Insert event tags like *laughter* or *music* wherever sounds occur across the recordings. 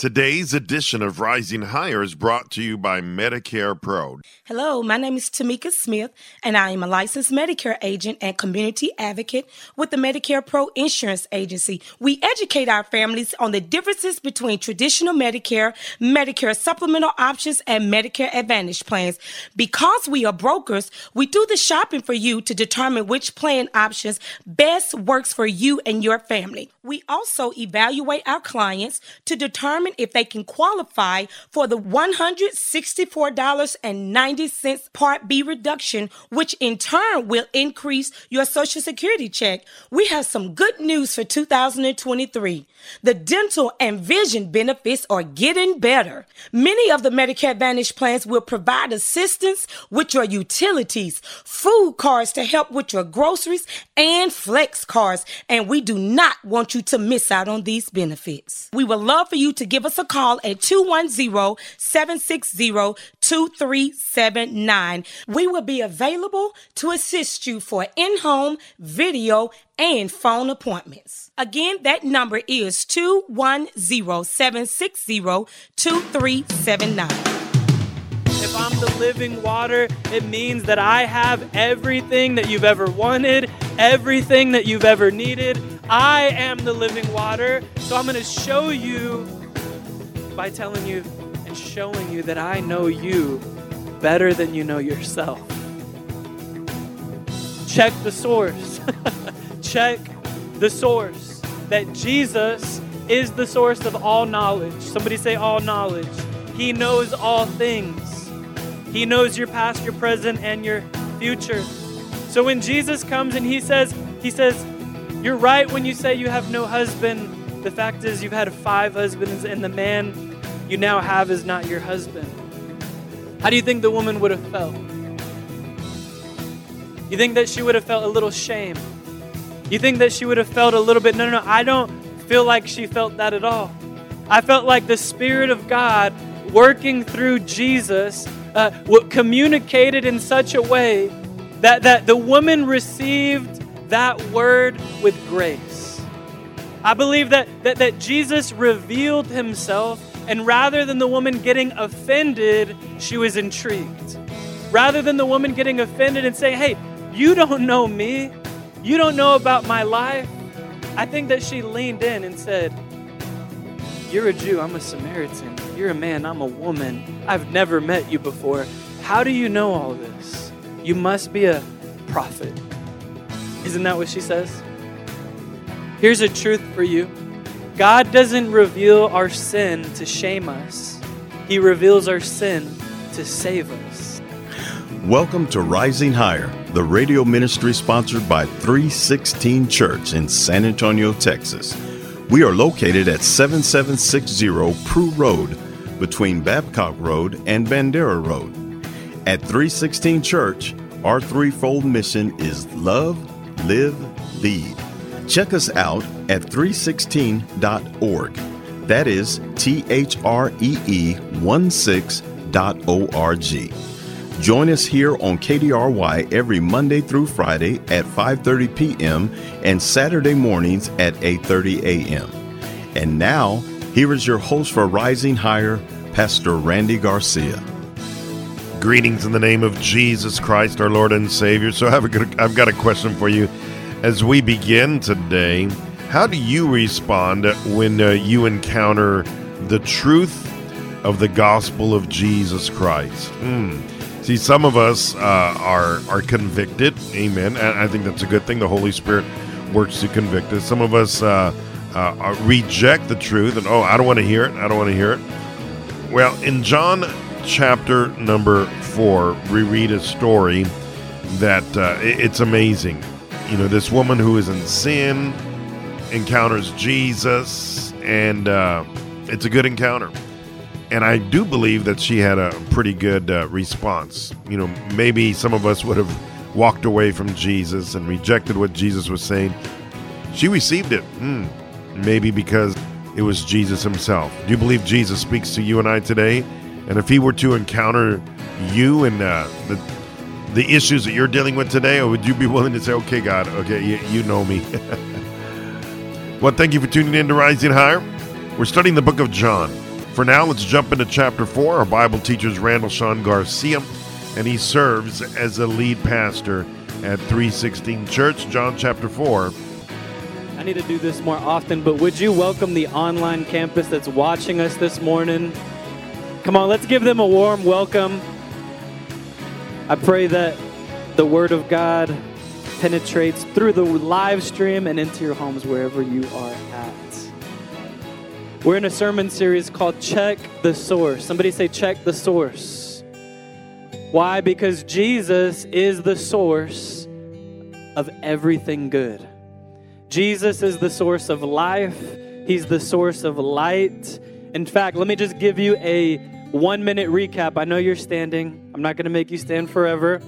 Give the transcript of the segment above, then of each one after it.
Today's edition of Rising Higher is brought to you by Medicare Pro. Hello, my name is Tamika Smith, and I am a licensed Medicare agent and community advocate with the Medicare Pro Insurance Agency. We educate our families on the differences between traditional Medicare, Medicare supplemental options, and Medicare Advantage plans. Because we are brokers, we do the shopping for you to determine which plan options best works for you and your family. We also evaluate our clients to determine if they can qualify for the $164.90 Part B reduction, which in turn will increase your Social Security check. We have some good news for 2023. The dental and vision benefits are getting better. Many of the Medicare Advantage plans will provide assistance with your utilities, food cards to help with your groceries, and flex cards. And we do not want you to miss out on these benefits. We would love for you to give us a call at 210 760 2379. We will be available to assist you for in home, video, and phone appointments. Again, that number is 210 760 2379. If I'm the living water, it means that I have everything that you've ever wanted, everything that you've ever needed. I am the living water. So I'm going to show you by telling you and showing you that I know you better than you know yourself. Check the source. *laughs* Check the source. That Jesus is the source of all knowledge. Somebody say, all knowledge. He knows all things. He knows your past, your present, and your future. So when Jesus comes and he says, he says, you're right when you say you have no husband. The fact is you've had five husbands and the man you now have is not your husband. How do you think the woman would have felt? You think that she would have felt a little shame? You think that she would have felt a little bit, no, no, no, I don't feel like she felt that at all. I felt like the Spirit of God working through Jesus uh, communicated in such a way that, that the woman received that word with grace. I believe that, that, that Jesus revealed himself, and rather than the woman getting offended, she was intrigued. Rather than the woman getting offended and saying, Hey, you don't know me, you don't know about my life, I think that she leaned in and said, You're a Jew, I'm a Samaritan. You're a man, I'm a woman. I've never met you before. How do you know all this? You must be a prophet. Isn't that what she says? Here's a truth for you God doesn't reveal our sin to shame us, He reveals our sin to save us. Welcome to Rising Higher, the radio ministry sponsored by 316 Church in San Antonio, Texas. We are located at 7760 Prue Road between Babcock Road and Bandera Road. At 316 Church, our threefold mission is love, live, lead. Check us out at 316.org. That is T H R E E 16.org. Join us here on KDRY every Monday through Friday at 5:30 p.m. and Saturday mornings at 8:30 a.m. And now, here is your host for Rising Higher, Pastor Randy Garcia. Greetings in the name of Jesus Christ, our Lord and Savior. So, I've got, I've got a question for you as we begin today. How do you respond when uh, you encounter the truth of the gospel of Jesus Christ? Hmm. See, some of us uh, are are convicted. Amen. And I think that's a good thing. The Holy Spirit works to convict us. Some of us uh, uh, reject the truth and oh, I don't want to hear it. I don't want to hear it. Well, in John chapter number four, we read a story that uh, it's amazing. You know, this woman who is in sin encounters Jesus, and uh, it's a good encounter and I do believe that she had a pretty good uh, response. You know, maybe some of us would have walked away from Jesus and rejected what Jesus was saying. She received it, mm, maybe because it was Jesus himself. Do you believe Jesus speaks to you and I today? And if he were to encounter you and uh, the the issues that you're dealing with today, or would you be willing to say, "Okay, God, okay, you, you know me"? *laughs* well, thank you for tuning in to Rising Higher. We're studying the book of John. For now, let's jump into chapter 4. Our Bible teacher is Randall Sean Garcia, and he serves as a lead pastor at 316 Church, John chapter 4. I need to do this more often, but would you welcome the online campus that's watching us this morning? Come on, let's give them a warm welcome. I pray that the Word of God penetrates through the live stream and into your homes wherever you are at. We're in a sermon series called Check the Source. Somebody say, Check the Source. Why? Because Jesus is the source of everything good. Jesus is the source of life, He's the source of light. In fact, let me just give you a one minute recap. I know you're standing, I'm not going to make you stand forever.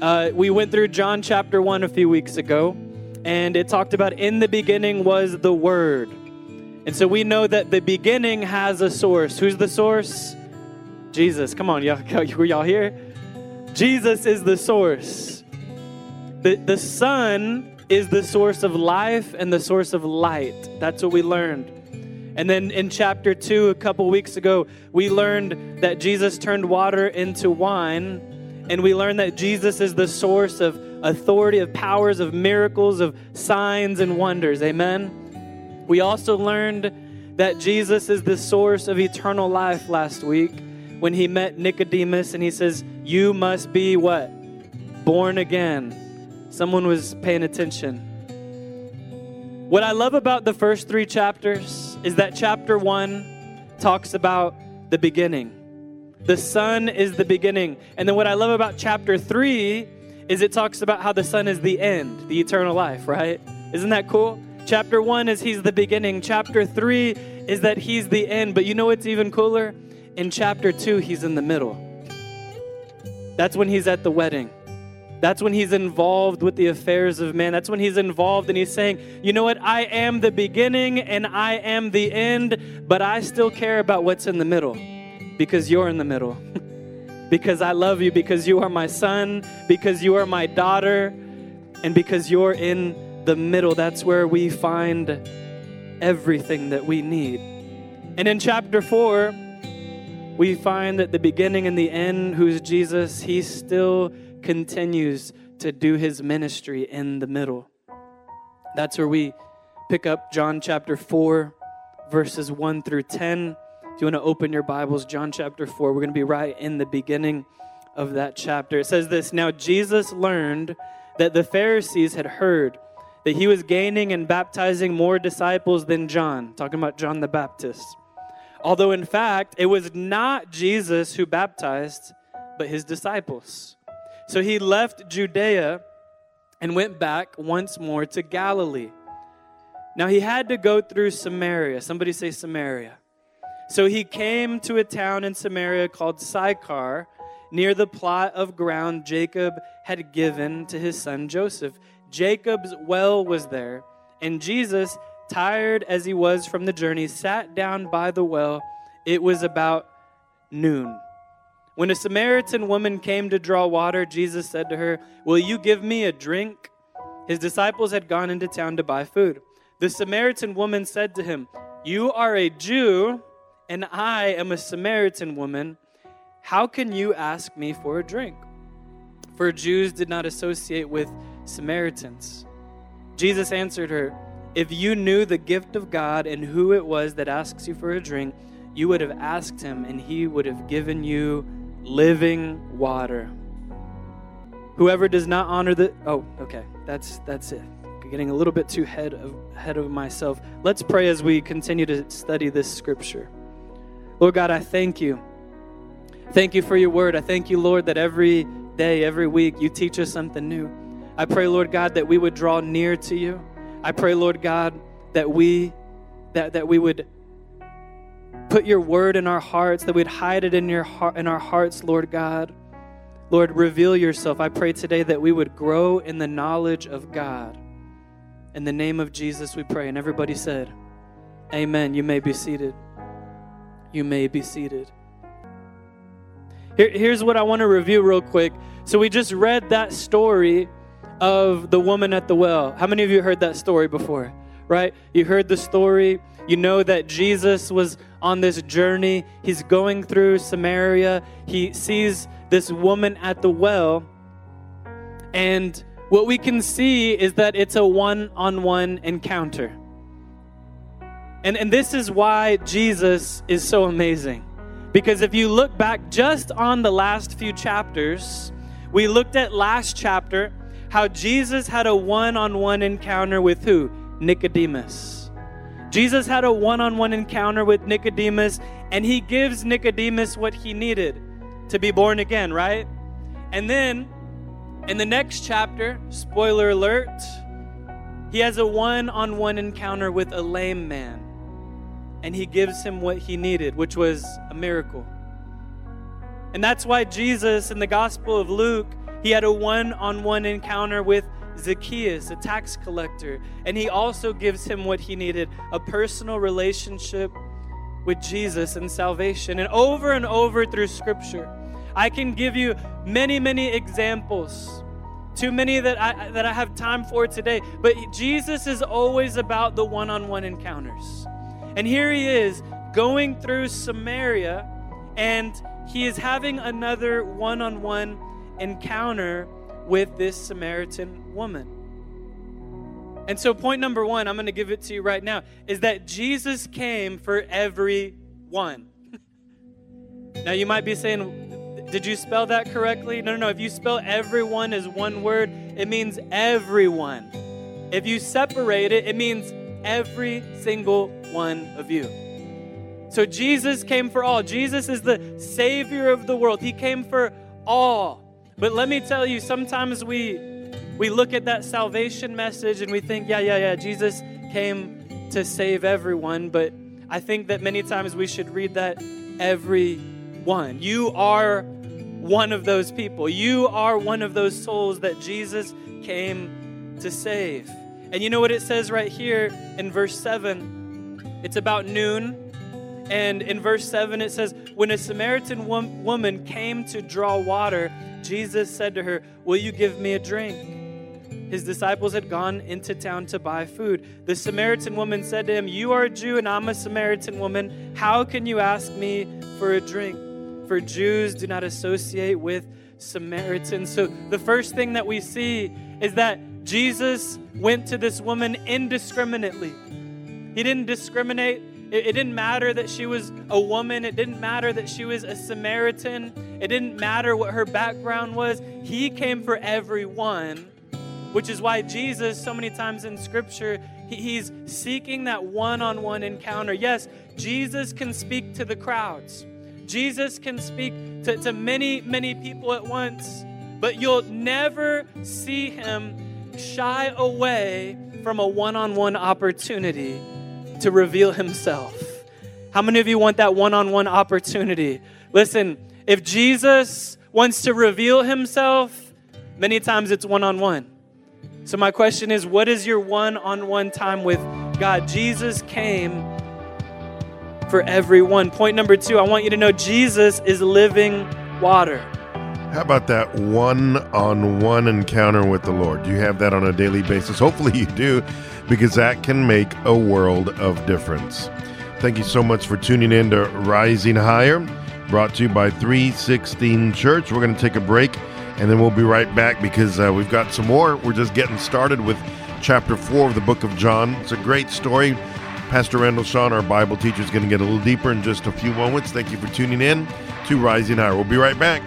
Uh, we went through John chapter 1 a few weeks ago, and it talked about in the beginning was the Word. And so we know that the beginning has a source. Who's the source? Jesus. Come on, y'all, *laughs* were y'all here? Jesus is the source. The, the Son is the source of life and the source of light. That's what we learned. And then in chapter 2, a couple weeks ago, we learned that Jesus turned water into wine. And we learned that Jesus is the source of authority, of powers, of miracles, of signs and wonders. Amen. We also learned that Jesus is the source of eternal life last week when he met Nicodemus and he says, You must be what? Born again. Someone was paying attention. What I love about the first three chapters is that chapter one talks about the beginning. The Son is the beginning. And then what I love about chapter three is it talks about how the Son is the end, the eternal life, right? Isn't that cool? Chapter one is He's the beginning. Chapter three is that He's the end. But you know what's even cooler? In chapter two, He's in the middle. That's when He's at the wedding. That's when he's involved with the affairs of man. That's when he's involved and he's saying, you know what? I am the beginning and I am the end, but I still care about what's in the middle because you're in the middle. *laughs* because I love you, because you are my son, because you are my daughter, and because you're in the middle. That's where we find everything that we need. And in chapter 4, we find that the beginning and the end, who's Jesus, he's still continues to do his ministry in the middle. That's where we pick up John chapter 4, verses 1 through 10. If you want to open your Bibles, John chapter 4, we're going to be right in the beginning of that chapter. It says this Now Jesus learned that the Pharisees had heard that he was gaining and baptizing more disciples than John, talking about John the Baptist. Although, in fact, it was not Jesus who baptized, but his disciples. So he left Judea and went back once more to Galilee. Now he had to go through Samaria. Somebody say Samaria. So he came to a town in Samaria called Sychar, near the plot of ground Jacob had given to his son Joseph. Jacob's well was there, and Jesus, tired as he was from the journey, sat down by the well. It was about noon. When a Samaritan woman came to draw water, Jesus said to her, Will you give me a drink? His disciples had gone into town to buy food. The Samaritan woman said to him, You are a Jew, and I am a Samaritan woman. How can you ask me for a drink? For Jews did not associate with Samaritans. Jesus answered her, If you knew the gift of God and who it was that asks you for a drink, you would have asked him, and he would have given you living water. Whoever does not honor the oh, okay, that's that's it. Getting a little bit too head of head of myself. Let's pray as we continue to study this scripture. Lord God, I thank you. Thank you for your word. I thank you, Lord, that every day, every week, you teach us something new. I pray, Lord God, that we would draw near to you. I pray, Lord God, that we that, that we would put your word in our hearts, that we'd hide it in your heart in our hearts, Lord God. Lord, reveal yourself. I pray today that we would grow in the knowledge of God. In the name of Jesus, we pray. And everybody said, Amen. You may be seated. You may be seated. Here, here's what I want to review real quick. So, we just read that story of the woman at the well. How many of you heard that story before? Right? You heard the story You know that Jesus was on this journey. He's going through Samaria. He sees this woman at the well. And what we can see is that it's a one on one encounter. And, and this is why Jesus is so amazing. Because if you look back just on the last few chapters, we looked at last chapter how Jesus had a one on one encounter with who? Nicodemus. Jesus had a one on one encounter with Nicodemus, and he gives Nicodemus what he needed to be born again, right? And then in the next chapter, spoiler alert, he has a one on one encounter with a lame man and he gives him what he needed, which was a miracle. And that's why Jesus in the Gospel of Luke, he had a one on one encounter with Zacchaeus, a tax collector, and he also gives him what he needed a personal relationship with Jesus and salvation. And over and over through Scripture, I can give you many, many examples. Too many that I, that I have time for today. But Jesus is always about the one on one encounters. And here he is going through Samaria, and he is having another one on one encounter with this Samaritan woman. And so, point number one, I'm going to give it to you right now, is that Jesus came for everyone. *laughs* now, you might be saying, did you spell that correctly? No, no, no. If you spell everyone as one word, it means everyone. If you separate it, it means every single one of you. So Jesus came for all. Jesus is the Savior of the world. He came for all. But let me tell you, sometimes we we look at that salvation message and we think, yeah, yeah, yeah, Jesus came to save everyone. But I think that many times we should read that every one. You are one of those people. You are one of those souls that Jesus came to save. And you know what it says right here in verse 7? It's about noon. And in verse 7, it says, When a Samaritan wom- woman came to draw water, Jesus said to her, Will you give me a drink? His disciples had gone into town to buy food. The Samaritan woman said to him, You are a Jew and I'm a Samaritan woman. How can you ask me for a drink? For Jews do not associate with Samaritans. So the first thing that we see is that Jesus went to this woman indiscriminately. He didn't discriminate. It, it, didn't matter that she was a woman. It didn't matter that she was a Samaritan. It didn't matter what her background was. He came for everyone, which is why Jesus, so many times in Scripture, he, he's seeking that one on one encounter. Yes, Jesus can speak to the crowds, Jesus can speak to, to many, many people at once, but you'll never see him shy away from a one on one opportunity to reveal himself. How many of you want that one on one opportunity? Listen, if Jesus wants to reveal himself, many times it's one on one. So, my question is what is your one on one time with God? Jesus came for everyone. Point number two, I want you to know Jesus is living water. How about that one on one encounter with the Lord? Do you have that on a daily basis? Hopefully, you do, because that can make a world of difference. Thank you so much for tuning in to Rising Higher, brought to you by 316 Church. We're going to take a break and then we'll be right back because uh, we've got some more. We're just getting started with chapter 4 of the book of John. It's a great story. Pastor Randall Sean, our Bible teacher, is going to get a little deeper in just a few moments. Thank you for tuning in to Rising Higher. We'll be right back.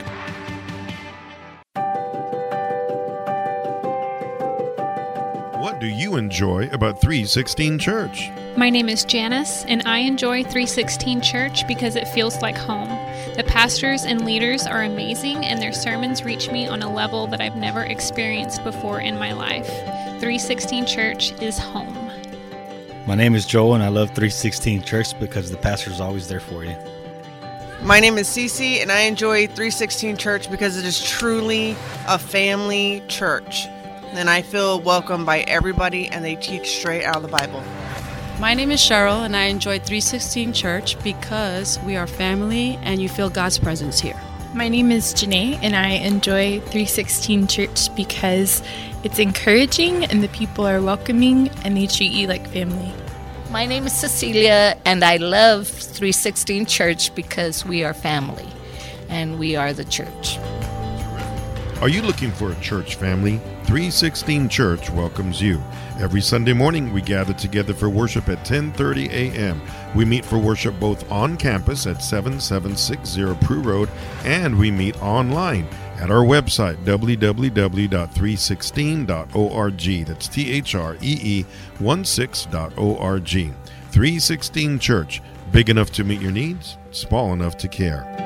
You enjoy about 316 Church? My name is Janice, and I enjoy 316 Church because it feels like home. The pastors and leaders are amazing, and their sermons reach me on a level that I've never experienced before in my life. 316 Church is home. My name is Joel, and I love 316 Church because the pastor is always there for you. My name is Cece, and I enjoy 316 Church because it is truly a family church and I feel welcomed by everybody, and they teach straight out of the Bible. My name is Cheryl, and I enjoy 316 Church because we are family and you feel God's presence here. My name is Janae, and I enjoy 316 Church because it's encouraging and the people are welcoming and they treat you like family. My name is Cecilia, and I love 316 Church because we are family and we are the church. Are you looking for a church family? 316 Church welcomes you. Every Sunday morning we gather together for worship at 10:30 a.m. We meet for worship both on campus at 7760 Prue Road and we meet online at our website www.316.org. That's T H R E E 16.org. 316 Church, big enough to meet your needs, small enough to care.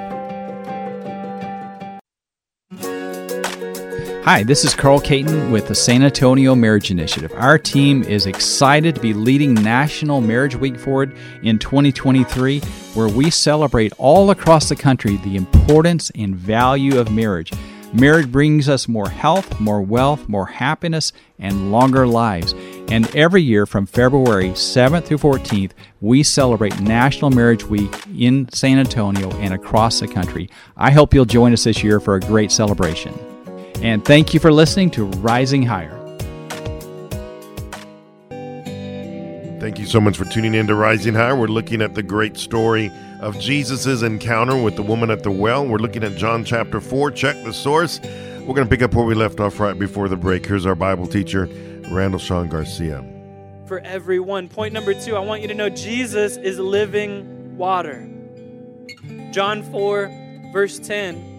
Hi, this is Carl Caton with the San Antonio Marriage Initiative. Our team is excited to be leading National Marriage Week Forward in 2023, where we celebrate all across the country the importance and value of marriage. Marriage brings us more health, more wealth, more happiness, and longer lives. And every year from February 7th through 14th, we celebrate National Marriage Week in San Antonio and across the country. I hope you'll join us this year for a great celebration. And thank you for listening to Rising Higher. Thank you so much for tuning in to Rising Higher. We're looking at the great story of Jesus' encounter with the woman at the well. We're looking at John chapter 4. Check the source. We're going to pick up where we left off right before the break. Here's our Bible teacher, Randall Sean Garcia. For everyone. Point number two, I want you to know Jesus is living water. John 4, verse 10.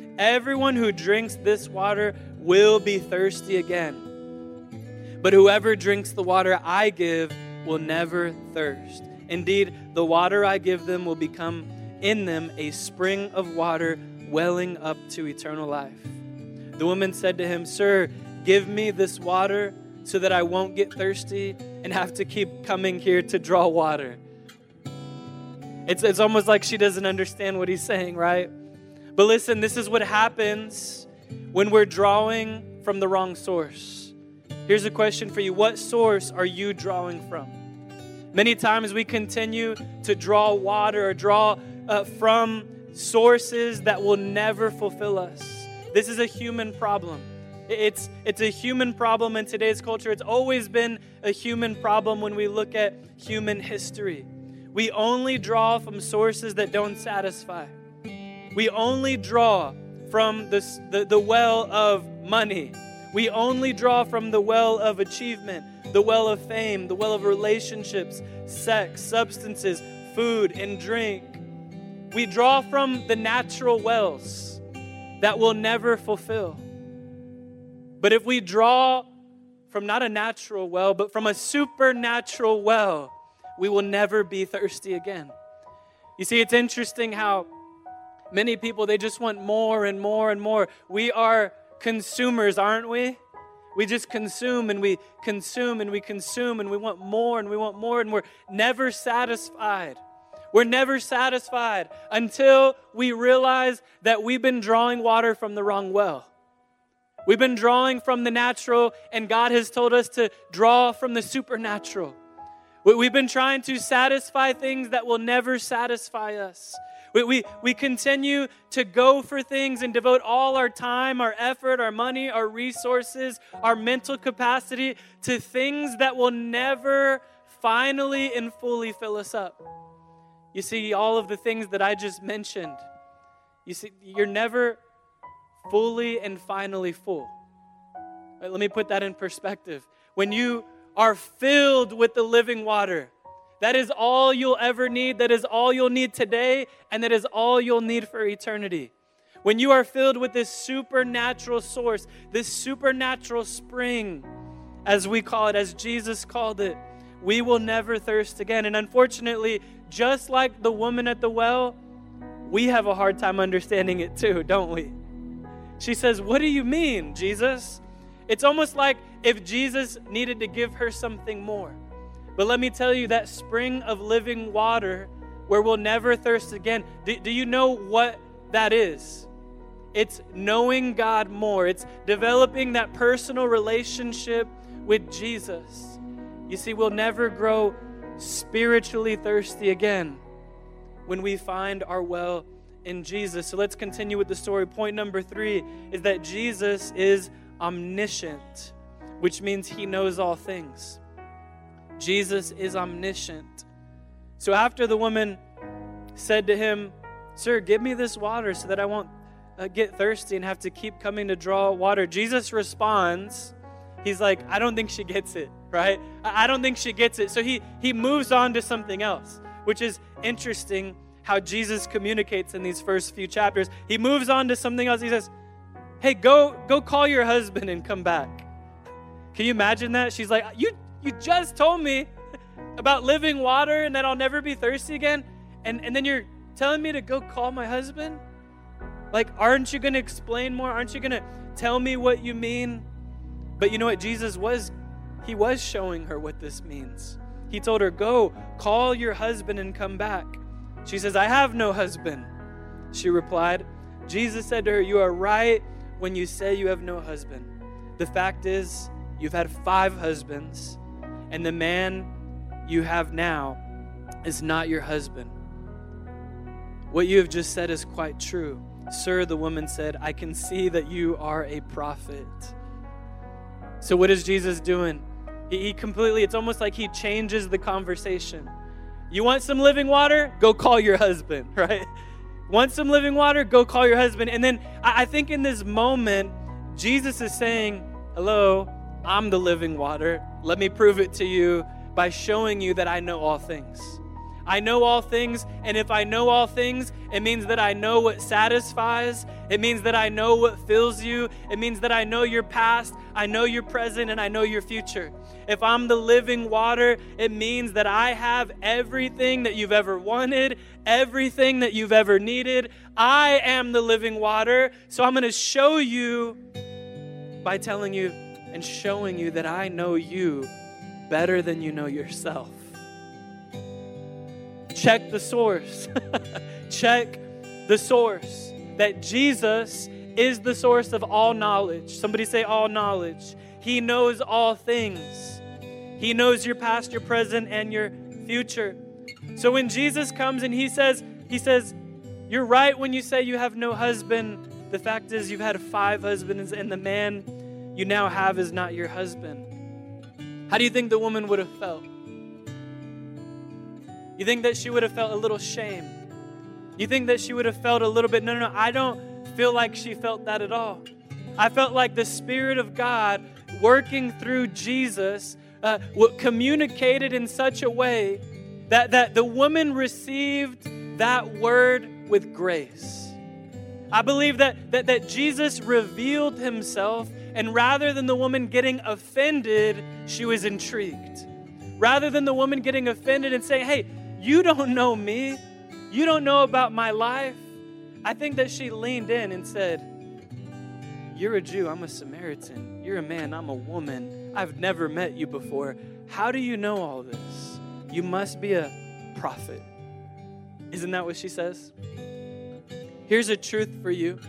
Everyone who drinks this water will be thirsty again. But whoever drinks the water I give will never thirst. Indeed, the water I give them will become in them a spring of water welling up to eternal life. The woman said to him, Sir, give me this water so that I won't get thirsty and have to keep coming here to draw water. It's, it's almost like she doesn't understand what he's saying, right? But listen, this is what happens when we're drawing from the wrong source. Here's a question for you What source are you drawing from? Many times we continue to draw water or draw uh, from sources that will never fulfill us. This is a human problem. It's, it's a human problem in today's culture. It's always been a human problem when we look at human history. We only draw from sources that don't satisfy. We only draw from this, the, the well of money. We only draw from the well of achievement, the well of fame, the well of relationships, sex, substances, food, and drink. We draw from the natural wells that will never fulfill. But if we draw from not a natural well, but from a supernatural well, we will never be thirsty again. You see, it's interesting how Many people, they just want more and more and more. We are consumers, aren't we? We just consume and we consume and we consume and we want more and we want more and we're never satisfied. We're never satisfied until we realize that we've been drawing water from the wrong well. We've been drawing from the natural, and God has told us to draw from the supernatural. We've been trying to satisfy things that will never satisfy us. We, we, we continue to go for things and devote all our time, our effort, our money, our resources, our mental capacity to things that will never finally and fully fill us up. You see, all of the things that I just mentioned, you see, you're never fully and finally full. Right, let me put that in perspective. When you are filled with the living water, that is all you'll ever need. That is all you'll need today, and that is all you'll need for eternity. When you are filled with this supernatural source, this supernatural spring, as we call it, as Jesus called it, we will never thirst again. And unfortunately, just like the woman at the well, we have a hard time understanding it too, don't we? She says, What do you mean, Jesus? It's almost like if Jesus needed to give her something more. But let me tell you that spring of living water where we'll never thirst again. Do, do you know what that is? It's knowing God more, it's developing that personal relationship with Jesus. You see, we'll never grow spiritually thirsty again when we find our well in Jesus. So let's continue with the story. Point number three is that Jesus is omniscient, which means he knows all things. Jesus is omniscient. So after the woman said to him, Sir, give me this water so that I won't uh, get thirsty and have to keep coming to draw water, Jesus responds, He's like, I don't think she gets it, right? I don't think she gets it. So he, he moves on to something else, which is interesting how Jesus communicates in these first few chapters. He moves on to something else. He says, Hey, go, go call your husband and come back. Can you imagine that? She's like, You, you just told me about living water and that I'll never be thirsty again. And, and then you're telling me to go call my husband? Like, aren't you going to explain more? Aren't you going to tell me what you mean? But you know what? Jesus was, he was showing her what this means. He told her, Go, call your husband and come back. She says, I have no husband. She replied, Jesus said to her, You are right when you say you have no husband. The fact is, you've had five husbands, and the man you have now is not your husband. What you have just said is quite true. Sir, the woman said, I can see that you are a prophet. So, what is Jesus doing? He, he completely, it's almost like he changes the conversation. You want some living water? Go call your husband, *laughs* right? Want some living water? Go call your husband. And then I, I think in this moment, Jesus is saying, Hello, I'm the living water. Let me prove it to you by showing you that I know all things. I know all things, and if I know all things, it means that I know what satisfies. It means that I know what fills you. It means that I know your past, I know your present, and I know your future. If I'm the living water, it means that I have everything that you've ever wanted, everything that you've ever needed. I am the living water, so I'm going to show you by telling you and showing you that I know you better than you know yourself. Check the source. *laughs* Check the source. That Jesus is the source of all knowledge. Somebody say, all knowledge. He knows all things. He knows your past, your present, and your future. So when Jesus comes and he says, he says, You're right when you say you have no husband. The fact is, you've had five husbands, and the man you now have is not your husband. How do you think the woman would have felt? You think that she would have felt a little shame? You think that she would have felt a little bit, no, no, no, I don't feel like she felt that at all. I felt like the Spirit of God working through Jesus uh, communicated in such a way that, that the woman received that word with grace. I believe that, that, that Jesus revealed himself, and rather than the woman getting offended, she was intrigued. Rather than the woman getting offended and saying, hey, you don't know me. You don't know about my life. I think that she leaned in and said, You're a Jew. I'm a Samaritan. You're a man. I'm a woman. I've never met you before. How do you know all this? You must be a prophet. Isn't that what she says? Here's a truth for you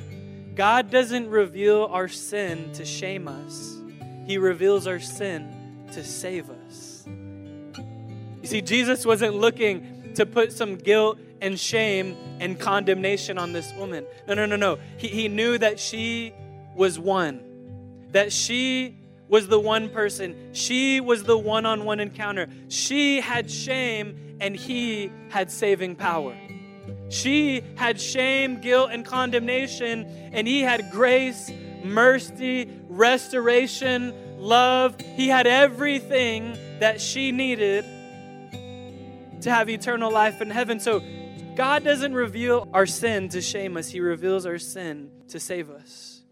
God doesn't reveal our sin to shame us, He reveals our sin to save us. You see, Jesus wasn't looking to put some guilt and shame and condemnation on this woman. No, no, no, no. He, he knew that she was one, that she was the one person, she was the one on one encounter. She had shame and he had saving power. She had shame, guilt, and condemnation, and he had grace, mercy, restoration, love. He had everything that she needed to have eternal life in heaven. So God doesn't reveal our sin to shame us, He reveals our sin to save us.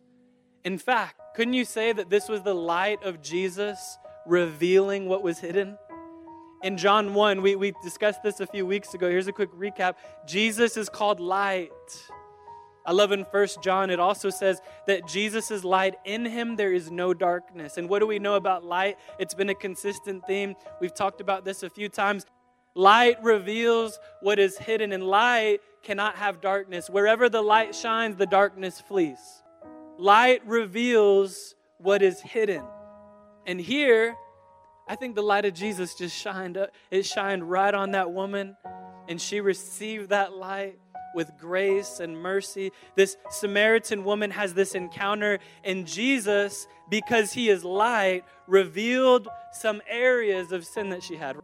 In fact, couldn't you say that this was the light of Jesus revealing what was hidden? In John 1, we, we discussed this a few weeks ago. Here's a quick recap Jesus is called light. I love in First John, it also says that Jesus is light. In him there is no darkness. And what do we know about light? It's been a consistent theme. We've talked about this a few times. Light reveals what is hidden, and light cannot have darkness. Wherever the light shines, the darkness flees. Light reveals what is hidden. And here, I think the light of Jesus just shined up. It shined right on that woman, and she received that light with grace and mercy. This Samaritan woman has this encounter, and Jesus, because he is light, revealed some areas of sin that she had.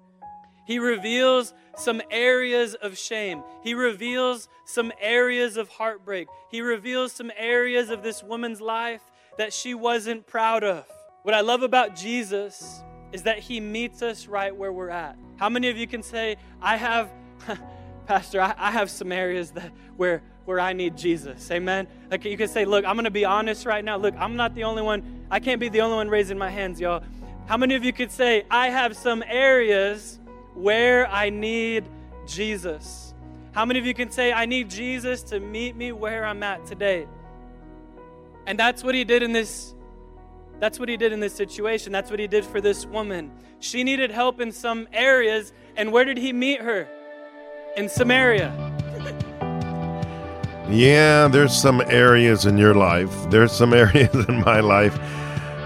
He reveals some areas of shame. He reveals some areas of heartbreak. He reveals some areas of this woman's life that she wasn't proud of. What I love about Jesus is that he meets us right where we're at. How many of you can say, I have, *laughs* Pastor, I, I have some areas that where where I need Jesus. Amen. Like you can say, look, I'm gonna be honest right now. Look, I'm not the only one, I can't be the only one raising my hands, y'all. How many of you could say, I have some areas where I need Jesus. How many of you can say, I need Jesus to meet me where I'm at today? And that's what he did in this. That's what he did in this situation. That's what he did for this woman. She needed help in some areas, and where did he meet her? In Samaria. *laughs* Yeah, there's some areas in your life, there's some *laughs* areas in my life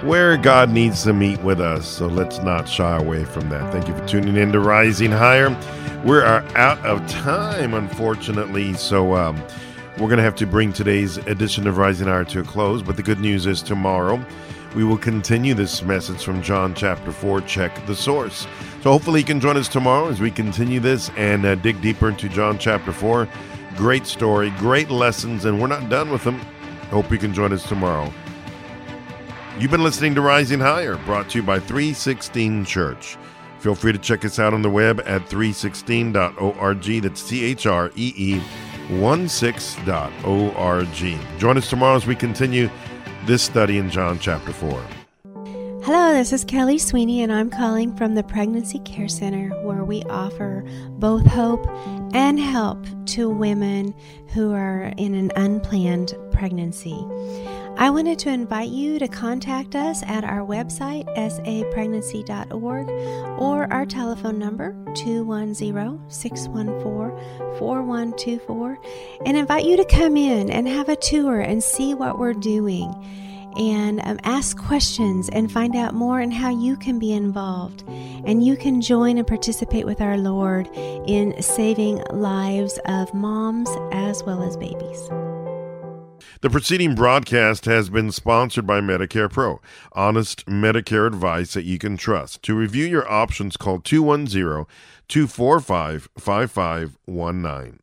where God needs to meet with us. So let's not shy away from that. Thank you for tuning in to Rising Higher. We are out of time, unfortunately. So um, we're going to have to bring today's edition of Rising Higher to a close. But the good news is tomorrow we will continue this message from John chapter 4. Check the source. So hopefully you can join us tomorrow as we continue this and uh, dig deeper into John chapter 4. Great story, great lessons, and we're not done with them. Hope you can join us tomorrow. You've been listening to Rising Higher, brought to you by 316 Church. Feel free to check us out on the web at 316.org. That's T H R E E 16.org. Join us tomorrow as we continue this study in John chapter 4. Hello, this is Kelly Sweeney, and I'm calling from the Pregnancy Care Center where we offer both hope and help to women who are in an unplanned pregnancy. I wanted to invite you to contact us at our website, sapregnancy.org, or our telephone number, 210 614 4124, and invite you to come in and have a tour and see what we're doing and um, ask questions and find out more and how you can be involved. And you can join and participate with our Lord in saving lives of moms as well as babies. The preceding broadcast has been sponsored by Medicare Pro, honest Medicare advice that you can trust. To review your options, call 210 245 5519.